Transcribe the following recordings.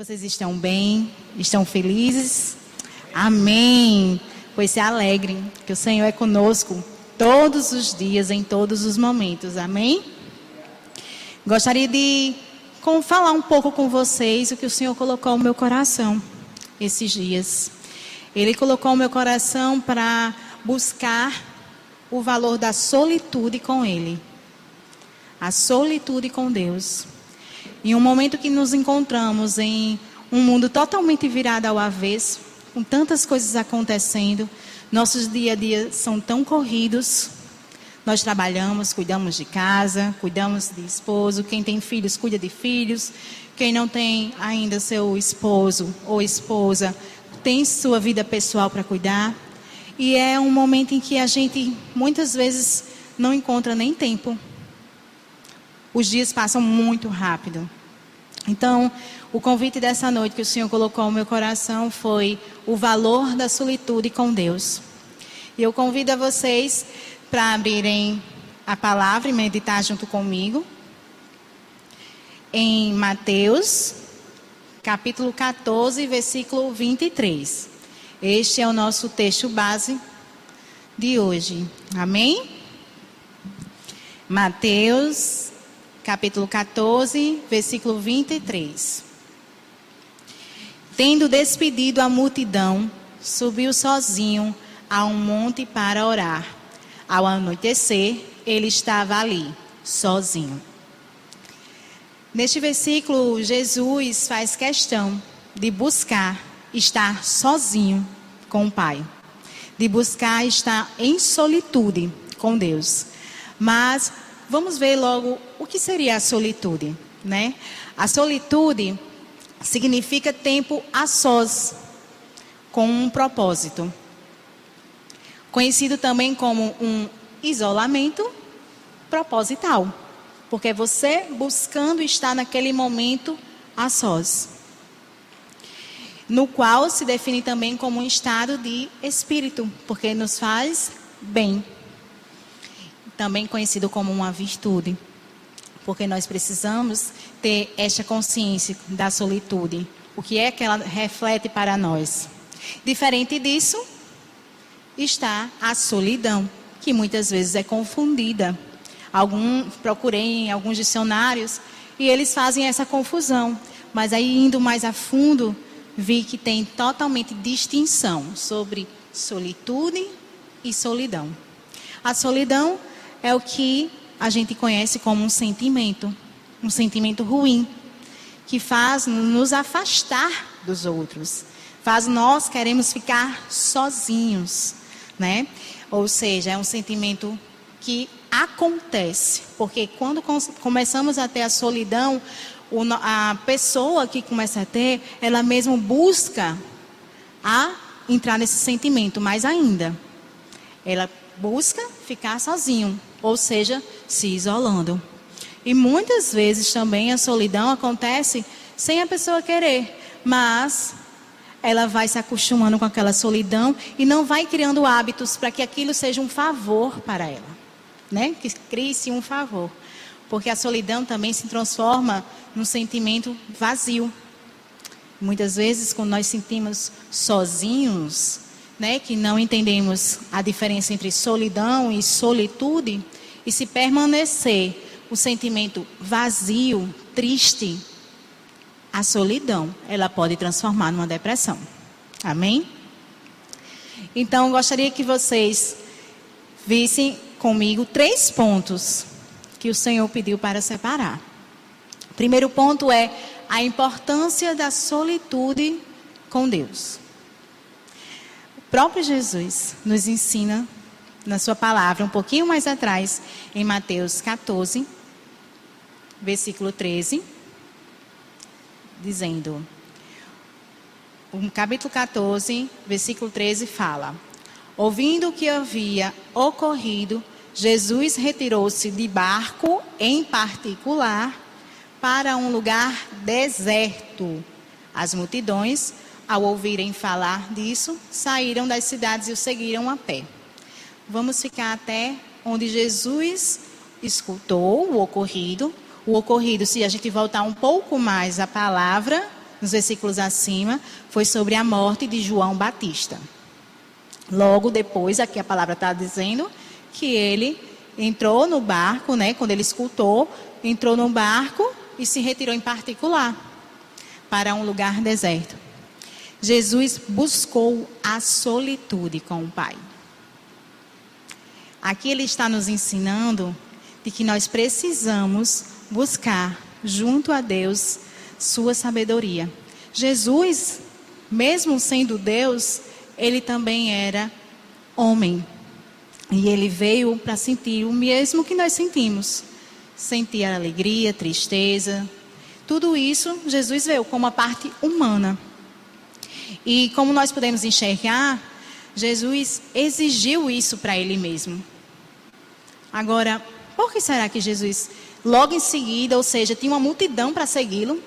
Vocês estão bem? Estão felizes? Amém. Pois se alegrem, que o Senhor é conosco todos os dias, em todos os momentos. Amém? Gostaria de falar um pouco com vocês o que o Senhor colocou no meu coração esses dias. Ele colocou no meu coração para buscar o valor da solitude com Ele. A solitude com Deus. Em um momento que nos encontramos em um mundo totalmente virado ao avesso, com tantas coisas acontecendo, nossos dia a dia são tão corridos. Nós trabalhamos, cuidamos de casa, cuidamos de esposo. Quem tem filhos, cuida de filhos. Quem não tem ainda seu esposo ou esposa, tem sua vida pessoal para cuidar. E é um momento em que a gente muitas vezes não encontra nem tempo os dias passam muito rápido. Então, o convite dessa noite que o Senhor colocou no meu coração foi o valor da solitude com Deus. E eu convido a vocês para abrirem a palavra e meditar junto comigo em Mateus, capítulo 14, versículo 23. Este é o nosso texto base de hoje. Amém? Mateus capítulo 14, versículo 23. Tendo despedido a multidão, subiu sozinho a um monte para orar. Ao anoitecer, ele estava ali, sozinho. Neste versículo, Jesus faz questão de buscar estar sozinho com o Pai, de buscar estar em solitude com Deus. Mas vamos ver logo o que seria a solitude, né? A solitude significa tempo a sós, com um propósito. Conhecido também como um isolamento proposital, porque é você buscando estar naquele momento a sós. No qual se define também como um estado de espírito, porque nos faz bem também conhecido como uma virtude, porque nós precisamos ter esta consciência da solitude, o que é que ela reflete para nós. Diferente disso, está a solidão, que muitas vezes é confundida. Algum, procurei em alguns dicionários e eles fazem essa confusão, mas aí indo mais a fundo, vi que tem totalmente distinção sobre solitude e solidão. A solidão é o que a gente conhece como um sentimento, um sentimento ruim, que faz nos afastar dos outros, faz nós queremos ficar sozinhos, né? Ou seja, é um sentimento que acontece, porque quando começamos a ter a solidão, a pessoa que começa a ter, ela mesmo busca a entrar nesse sentimento mais ainda. Ela busca ficar sozinho, ou seja, se isolando. E muitas vezes também a solidão acontece sem a pessoa querer, mas ela vai se acostumando com aquela solidão e não vai criando hábitos para que aquilo seja um favor para ela, né? Que crie-se um favor. Porque a solidão também se transforma num sentimento vazio. Muitas vezes, quando nós sentimos sozinhos, né, que não entendemos a diferença entre solidão e solitude, e se permanecer o sentimento vazio, triste, a solidão, ela pode transformar numa depressão. Amém? Então, gostaria que vocês vissem comigo três pontos que o Senhor pediu para separar. O primeiro ponto é a importância da solitude com Deus próprio Jesus nos ensina na sua palavra, um pouquinho mais atrás, em Mateus 14, versículo 13, dizendo: o capítulo 14, versículo 13 fala: Ouvindo o que havia ocorrido, Jesus retirou-se de barco em particular para um lugar deserto. As multidões ao ouvirem falar disso, saíram das cidades e o seguiram a pé. Vamos ficar até onde Jesus escutou o ocorrido. O ocorrido, se a gente voltar um pouco mais à palavra, nos versículos acima, foi sobre a morte de João Batista. Logo depois, aqui a palavra está dizendo que ele entrou no barco, né, quando ele escutou, entrou no barco e se retirou em particular para um lugar deserto. Jesus buscou a solitude com o Pai. Aqui ele está nos ensinando de que nós precisamos buscar junto a Deus sua sabedoria. Jesus, mesmo sendo Deus, ele também era homem. E ele veio para sentir o mesmo que nós sentimos. Sentir alegria, tristeza. Tudo isso Jesus veio como a parte humana. E como nós podemos enxergar, Jesus exigiu isso para ele mesmo. Agora, por que será que Jesus, logo em seguida, ou seja, tinha uma multidão para segui-lo,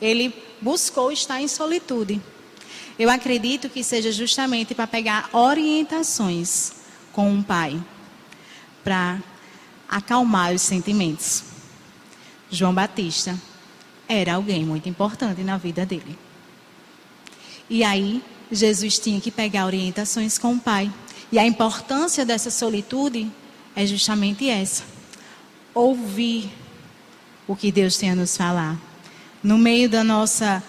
ele buscou estar em solitude? Eu acredito que seja justamente para pegar orientações com o Pai, para acalmar os sentimentos. João Batista era alguém muito importante na vida dele. E aí, Jesus tinha que pegar orientações com o Pai. E a importância dessa solitude é justamente essa: ouvir o que Deus tem a nos falar. No meio da nossa,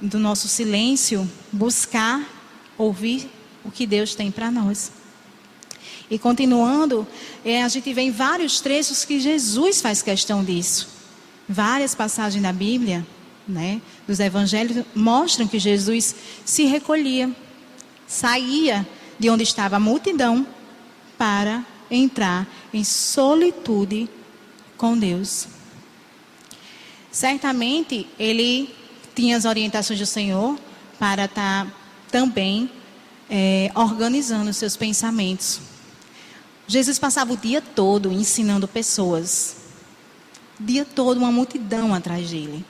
do nosso silêncio, buscar ouvir o que Deus tem para nós. E continuando, é, a gente vê em vários trechos que Jesus faz questão disso. Várias passagens da Bíblia, né, dos evangelhos, mostram que Jesus se recolhia, saía de onde estava a multidão para entrar em solitude com Deus. Certamente ele tinha as orientações do Senhor para estar também é, organizando seus pensamentos. Jesus passava o dia todo ensinando pessoas. O dia todo uma multidão atrás dele.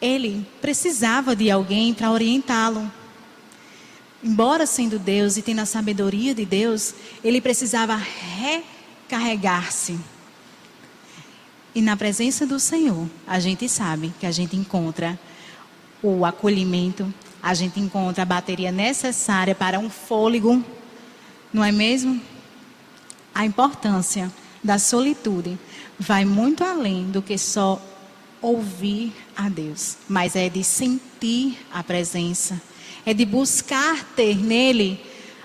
Ele precisava de alguém para orientá-lo embora sendo Deus e tendo a sabedoria de Deus, ele precisava recarregar-se. E na presença do Senhor, a gente sabe que a gente encontra o acolhimento, a gente encontra a bateria necessária para um fôlego, não é mesmo? A importância da solitude vai muito além do que só ouvir a Deus, mas é de sentir a presença é de buscar ter nele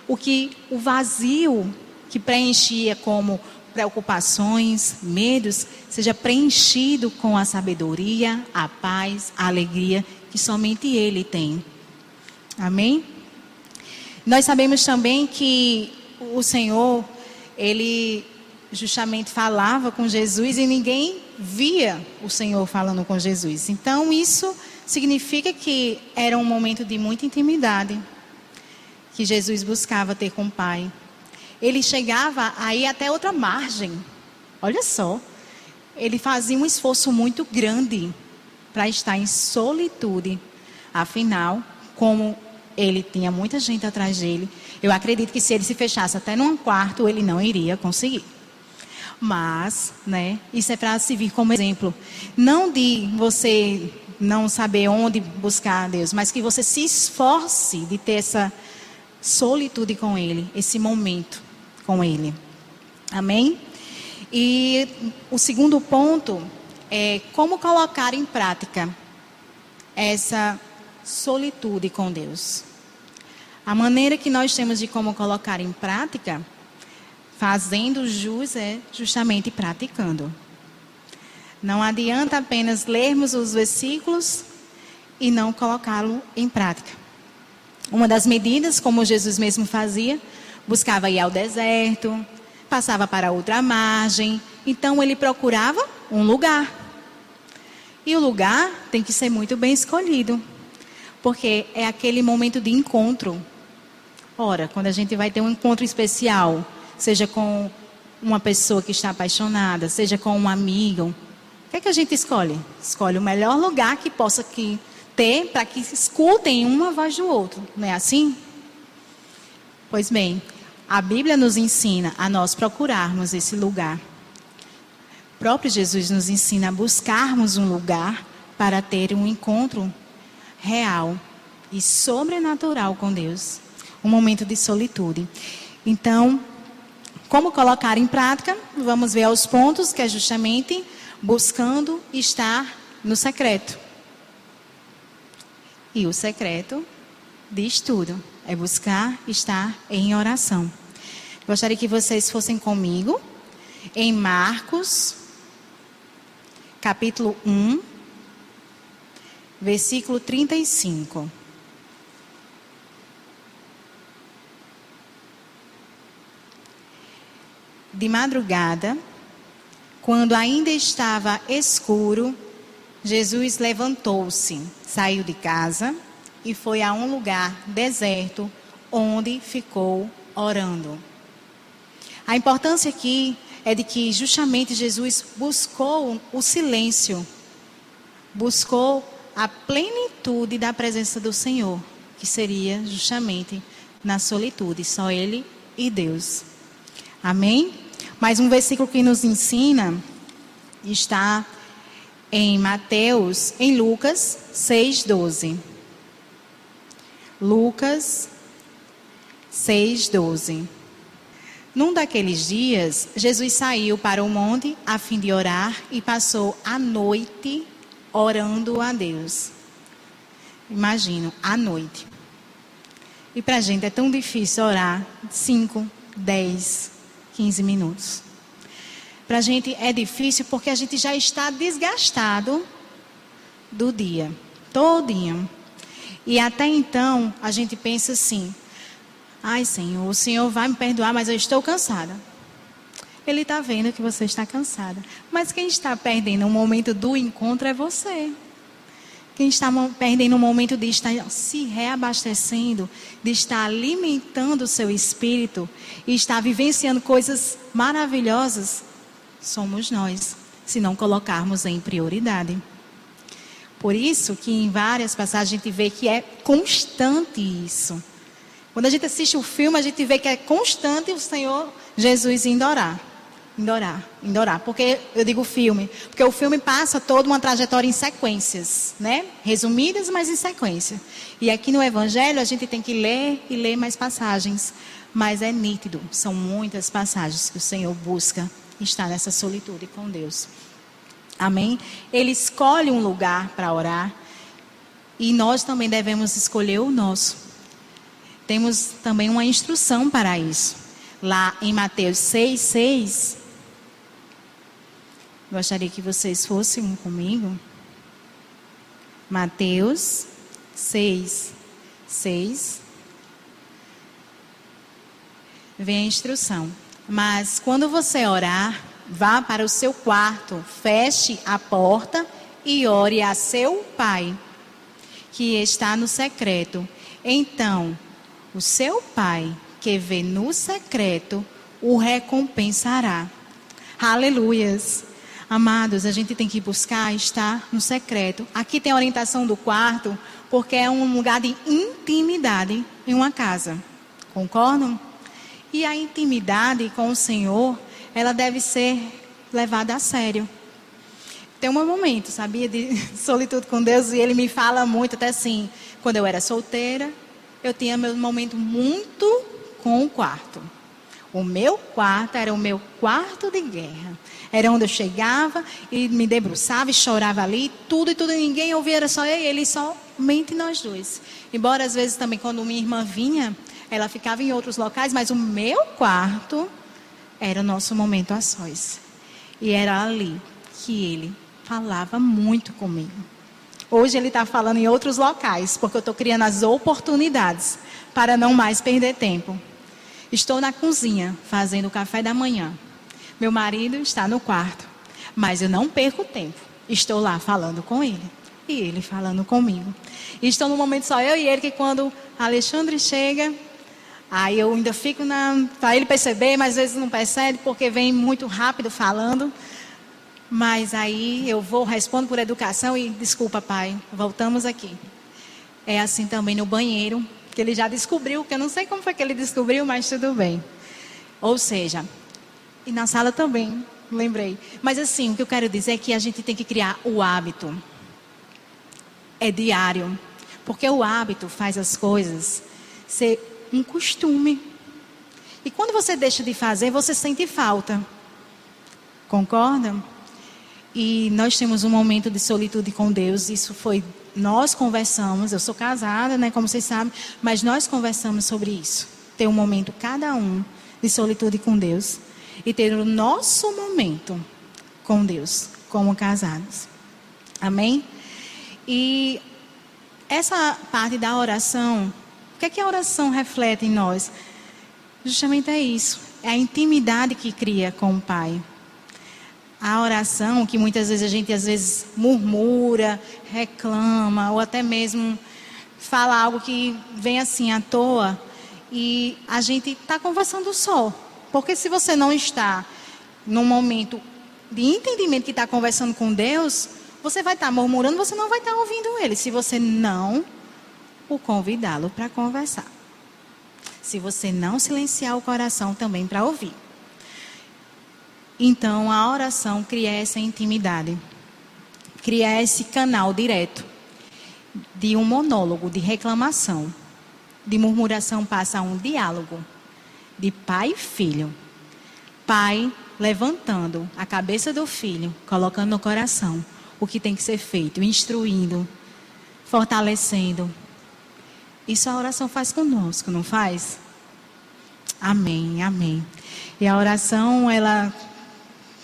o que o vazio que preenchia como preocupações, medos, seja preenchido com a sabedoria, a paz, a alegria que somente ele tem. Amém? Nós sabemos também que o Senhor, ele justamente falava com Jesus e ninguém via o Senhor falando com Jesus. Então, isso significa que era um momento de muita intimidade que Jesus buscava ter com o Pai. Ele chegava aí até outra margem. Olha só. Ele fazia um esforço muito grande para estar em solitude. Afinal, como ele tinha muita gente atrás dele, eu acredito que se ele se fechasse até num quarto, ele não iria conseguir. Mas, né, isso é para servir como exemplo. Não de você não saber onde buscar a Deus, mas que você se esforce de ter essa solitude com Ele, esse momento com Ele. Amém? E o segundo ponto é como colocar em prática essa solitude com Deus. A maneira que nós temos de como colocar em prática, fazendo jus, é justamente praticando. Não adianta apenas lermos os versículos e não colocá-lo em prática. Uma das medidas, como Jesus mesmo fazia, buscava ir ao deserto, passava para outra margem, então ele procurava um lugar. E o lugar tem que ser muito bem escolhido, porque é aquele momento de encontro. Ora, quando a gente vai ter um encontro especial, seja com uma pessoa que está apaixonada, seja com um amigo, que é que a gente escolhe? Escolhe o melhor lugar que possa que ter para que escutem uma voz do outro. Não é assim? Pois bem, a Bíblia nos ensina a nós procurarmos esse lugar. O próprio Jesus nos ensina a buscarmos um lugar para ter um encontro real e sobrenatural com Deus. Um momento de solitude. Então, como colocar em prática? Vamos ver aos pontos, que é justamente buscando estar no secreto. E o secreto diz tudo. É buscar estar em oração. Gostaria que vocês fossem comigo em Marcos, capítulo 1, versículo 35. De madrugada, quando ainda estava escuro, Jesus levantou-se, saiu de casa e foi a um lugar deserto, onde ficou orando. A importância aqui é de que justamente Jesus buscou o silêncio, buscou a plenitude da presença do Senhor, que seria justamente na solitude, só Ele e Deus. Amém? Mais um versículo que nos ensina está em Mateus, em Lucas 6:12. Lucas 6:12. Num daqueles dias, Jesus saiu para o monte a fim de orar e passou a noite orando a Deus. Imagino, à noite. E para a gente é tão difícil orar 5, 10, 15 minutos. Para a gente é difícil porque a gente já está desgastado do dia, todinho. E até então a gente pensa assim: Ai, Senhor, o Senhor vai me perdoar, mas eu estou cansada. Ele está vendo que você está cansada. Mas quem está perdendo o momento do encontro é você. Quem está perdendo o momento de estar se reabastecendo, de estar alimentando o seu espírito e estar vivenciando coisas maravilhosas, somos nós, se não colocarmos em prioridade. Por isso que em várias passagens a gente vê que é constante isso. Quando a gente assiste o filme, a gente vê que é constante o Senhor Jesus indo orar. Indo orar, indo orar. Porque eu digo filme, porque o filme passa toda uma trajetória em sequências, né? Resumidas, mas em sequência. E aqui no Evangelho a gente tem que ler e ler mais passagens. Mas é nítido, são muitas passagens que o Senhor busca estar nessa solitude com Deus. Amém? Ele escolhe um lugar para orar. E nós também devemos escolher o nosso temos também uma instrução para isso. Lá em Mateus 6, 6. Gostaria que vocês fossem comigo. Mateus 6, 6. Vem a instrução. Mas quando você orar, vá para o seu quarto, feche a porta e ore a seu pai, que está no secreto. Então, o seu pai, que vê no secreto, o recompensará. Aleluias. Amados, a gente tem que buscar estar no secreto. Aqui tem a orientação do quarto, porque é um lugar de intimidade em uma casa. Concordam? E a intimidade com o Senhor, ela deve ser levada a sério. Tem um momento, sabia, de solitude com Deus, e ele me fala muito, até assim, quando eu era solteira, eu tinha meu momento muito com o quarto. O meu quarto era o meu quarto de guerra. Era onde eu chegava e me debruçava e chorava ali, tudo e tudo, ninguém ouvia, era só eu e ele, somente nós dois. Embora às vezes também quando minha irmã vinha, ela ficava em outros locais, mas o meu quarto era o nosso momento a sós. E era ali que ele falava muito comigo. Hoje ele está falando em outros locais, porque eu estou criando as oportunidades para não mais perder tempo. Estou na cozinha fazendo o café da manhã. Meu marido está no quarto, mas eu não perco tempo. Estou lá falando com ele e ele falando comigo. E estou no momento só eu e ele que quando Alexandre chega, aí eu ainda fico na para ele perceber, mas às vezes não percebe porque vem muito rápido falando. Mas aí eu vou, respondo por educação e desculpa, pai, voltamos aqui. É assim também no banheiro, que ele já descobriu, que eu não sei como foi que ele descobriu, mas tudo bem. Ou seja, e na sala também, lembrei. Mas assim, o que eu quero dizer é que a gente tem que criar o hábito. É diário. Porque o hábito faz as coisas ser um costume. E quando você deixa de fazer, você sente falta. Concorda? E nós temos um momento de solitude com Deus. Isso foi nós conversamos. Eu sou casada, né, como vocês sabem, mas nós conversamos sobre isso. Ter um momento cada um de solitude com Deus e ter o nosso momento com Deus como casados. Amém? E essa parte da oração, o que é que a oração reflete em nós? Justamente é isso. É a intimidade que cria com o Pai. A oração, que muitas vezes a gente às vezes murmura, reclama, ou até mesmo fala algo que vem assim à toa, e a gente está conversando só. Porque se você não está num momento de entendimento que está conversando com Deus, você vai estar tá murmurando, você não vai estar tá ouvindo Ele. Se você não o convidá-lo para conversar se você não silenciar o coração também para ouvir. Então, a oração cria essa intimidade, cria esse canal direto de um monólogo, de reclamação. De murmuração passa a um diálogo de pai e filho. Pai levantando a cabeça do filho, colocando no coração o que tem que ser feito, instruindo, fortalecendo, isso a oração faz conosco, não faz? Amém, amém. E a oração, ela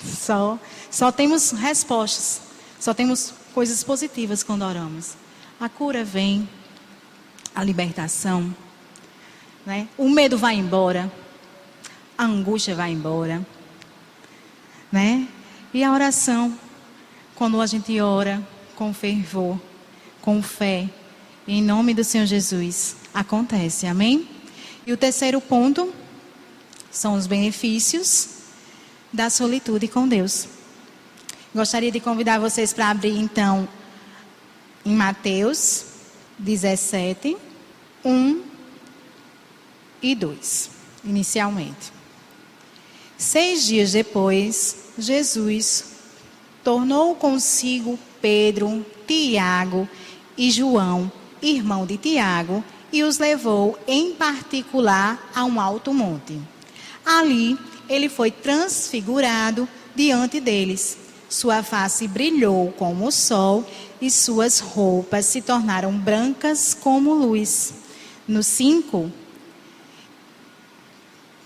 só só temos respostas, só temos coisas positivas quando oramos. A cura vem, a libertação, né? O medo vai embora, a angústia vai embora, né? E a oração, quando a gente ora com fervor, com fé, em nome do Senhor Jesus, acontece. Amém? E o terceiro ponto são os benefícios da solitude com Deus. Gostaria de convidar vocês para abrir então em Mateus 17, 1 e 2, inicialmente. Seis dias depois, Jesus tornou consigo Pedro, Tiago e João irmão de Tiago, e os levou em particular a um alto monte. Ali ele foi transfigurado diante deles. Sua face brilhou como o sol e suas roupas se tornaram brancas como luz. No 5,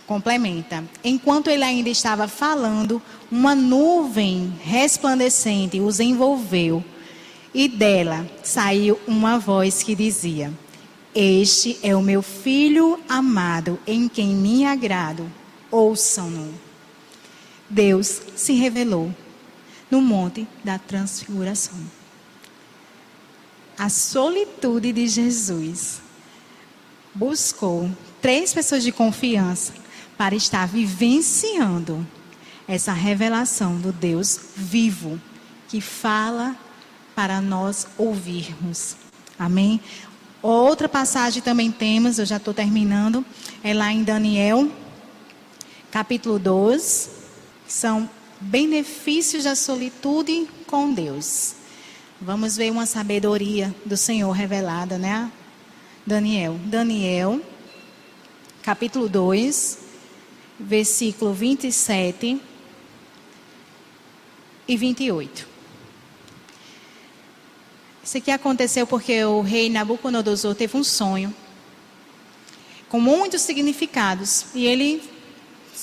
complementa. Enquanto ele ainda estava falando, uma nuvem resplandecente os envolveu e dela saiu uma voz que dizia: Este é o meu filho amado, em quem me agrado. Ouçam-no. Deus se revelou no monte da transfiguração. A solitude de Jesus buscou três pessoas de confiança para estar vivenciando essa revelação do Deus vivo que fala para nós ouvirmos. Amém? Outra passagem também temos, eu já estou terminando, é lá em Daniel, capítulo 12, são benefícios da solitude com Deus. Vamos ver uma sabedoria do Senhor revelada, né? Daniel. Daniel, capítulo 2, versículo 27 e 28. Isso aqui aconteceu porque o rei Nabucodonosor teve um sonho com muitos significados e ele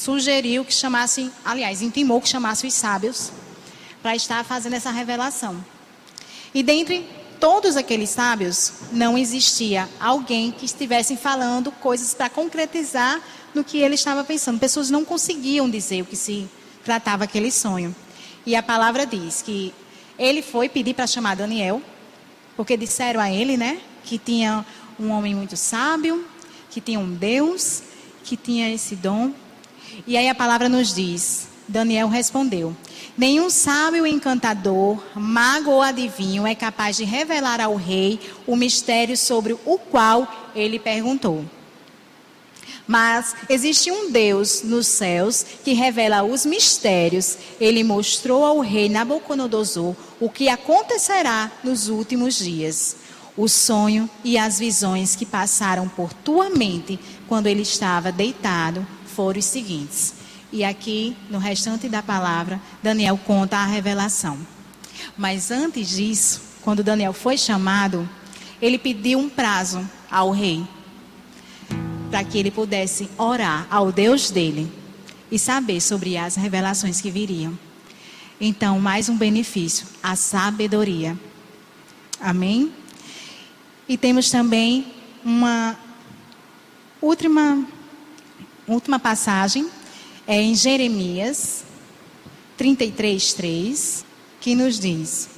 sugeriu que chamasse, aliás, intimou que chamasse os sábios para estar fazendo essa revelação. E dentre todos aqueles sábios, não existia alguém que estivesse falando coisas para concretizar no que ele estava pensando. Pessoas não conseguiam dizer o que se tratava aquele sonho. E a palavra diz que ele foi pedir para chamar Daniel, porque disseram a ele, né, que tinha um homem muito sábio, que tinha um Deus, que tinha esse dom. E aí a palavra nos diz: Daniel respondeu: Nenhum sábio encantador, mago ou adivinho é capaz de revelar ao rei o mistério sobre o qual ele perguntou. Mas existe um Deus nos céus que revela os mistérios. Ele mostrou ao rei Nabucodonosor o que acontecerá nos últimos dias. O sonho e as visões que passaram por tua mente quando ele estava deitado foram os seguintes. E aqui, no restante da palavra, Daniel conta a revelação. Mas antes disso, quando Daniel foi chamado, ele pediu um prazo ao rei para que ele pudesse orar ao Deus dele e saber sobre as revelações que viriam. Então, mais um benefício, a sabedoria. Amém? E temos também uma última, última passagem, é em Jeremias 33, 3, que nos diz: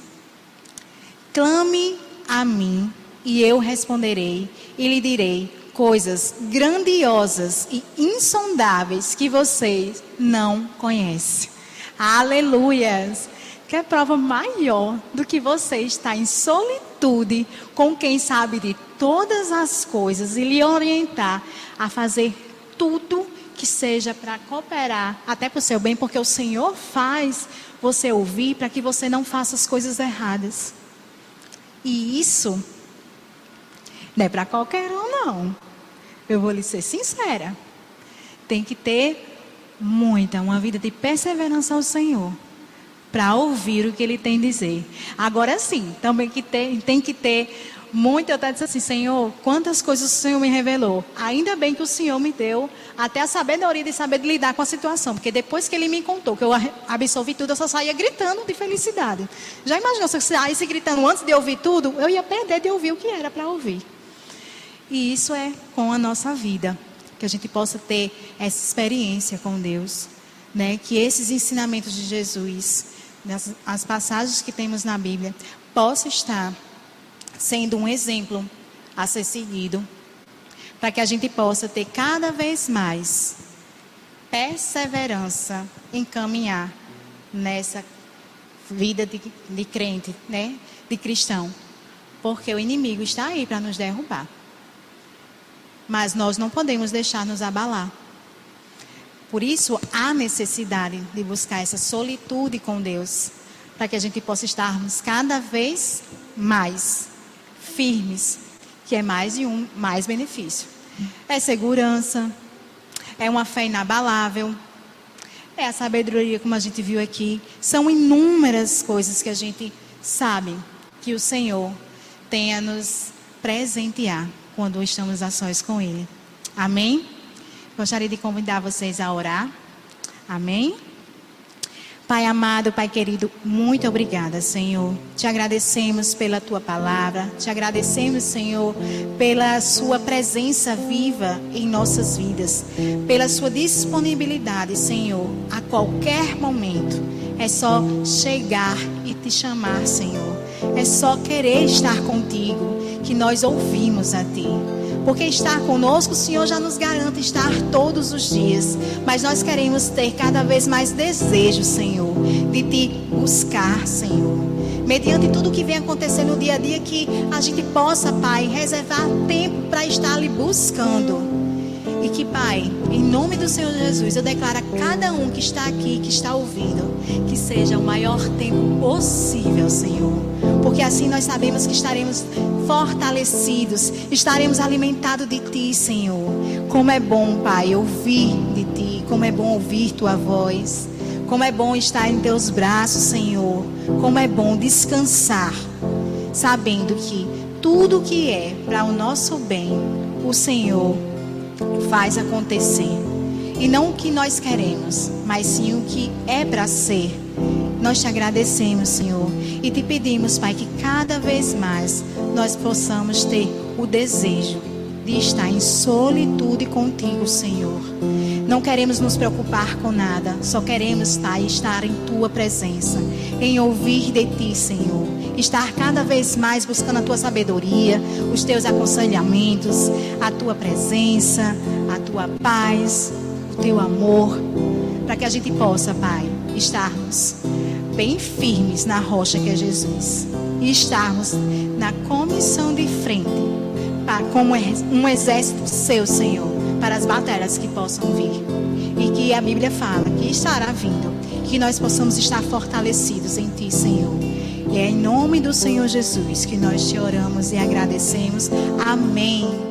Clame a mim e eu responderei e lhe direi coisas grandiosas e insondáveis que vocês não conhecem. Aleluias! Que é prova maior do que você estar em solitude com quem sabe de todas as coisas e lhe orientar a fazer tudo que seja para cooperar, até para o seu bem, porque o Senhor faz você ouvir para que você não faça as coisas erradas. E isso não é para qualquer um, não. Eu vou lhe ser sincera. Tem que ter muita, uma vida de perseverança ao Senhor. Para ouvir o que Ele tem a dizer. Agora sim, também que tem, tem que ter muito. Eu até disse assim, Senhor, quantas coisas o Senhor me revelou. Ainda bem que o Senhor me deu até a sabedoria de saber lidar com a situação. Porque depois que Ele me contou que eu absorvi tudo, eu só saía gritando de felicidade. Já imaginou se eu saísse gritando antes de ouvir tudo? Eu ia perder de ouvir o que era para ouvir. E isso é com a nossa vida, que a gente possa ter essa experiência com Deus, né? Que esses ensinamentos de Jesus, as, as passagens que temos na Bíblia, possa estar sendo um exemplo a ser seguido, para que a gente possa ter cada vez mais perseverança em caminhar nessa vida de, de crente, né? De cristão, porque o inimigo está aí para nos derrubar. Mas nós não podemos deixar nos abalar. Por isso, há necessidade de buscar essa solitude com Deus, para que a gente possa estarmos cada vez mais firmes, que é mais de um mais benefício. É segurança, é uma fé inabalável, é a sabedoria, como a gente viu aqui. São inúmeras coisas que a gente sabe que o Senhor tem a nos presentear quando estamos a sós com Ele. Amém? Gostaria de convidar vocês a orar. Amém? Pai amado, Pai querido, muito obrigada, Senhor. Te agradecemos pela tua palavra, te agradecemos, Senhor, pela sua presença viva em nossas vidas, pela sua disponibilidade, Senhor, a qualquer momento. É só chegar e te chamar, Senhor. É só querer estar contigo que nós ouvimos a Ti. Porque estar conosco, o Senhor já nos garante estar todos os dias. Mas nós queremos ter cada vez mais desejo, Senhor, de Te buscar, Senhor. Mediante tudo que vem acontecendo no dia a dia, que a gente possa, Pai, reservar tempo para estar ali buscando. E que, Pai, em nome do Senhor Jesus, eu declaro a cada um que está aqui, que está ouvindo, que seja o maior tempo possível, Senhor. Porque assim nós sabemos que estaremos fortalecidos, estaremos alimentados de Ti, Senhor. Como é bom, Pai, ouvir de Ti, como é bom ouvir Tua voz. Como é bom estar em Teus braços, Senhor. Como é bom descansar, sabendo que tudo que é para o nosso bem, o Senhor faz acontecer. E não o que nós queremos, mas sim o que é para ser. Nós te agradecemos, Senhor, e te pedimos, Pai, que cada vez mais nós possamos ter o desejo de estar em solitude contigo, Senhor. Não queremos nos preocupar com nada, só queremos Pai, estar em tua presença, em ouvir de ti, Senhor. Estar cada vez mais buscando a tua sabedoria, os teus aconselhamentos, a tua presença, a tua paz, o teu amor, para que a gente possa, Pai, estarmos bem firmes na rocha que é Jesus e estarmos na comissão de frente, para, como um exército seu, Senhor, para as batalhas que possam vir. E que a Bíblia fala que estará vindo, que nós possamos estar fortalecidos em Ti, Senhor. E é em nome do Senhor Jesus que nós te oramos e agradecemos. Amém.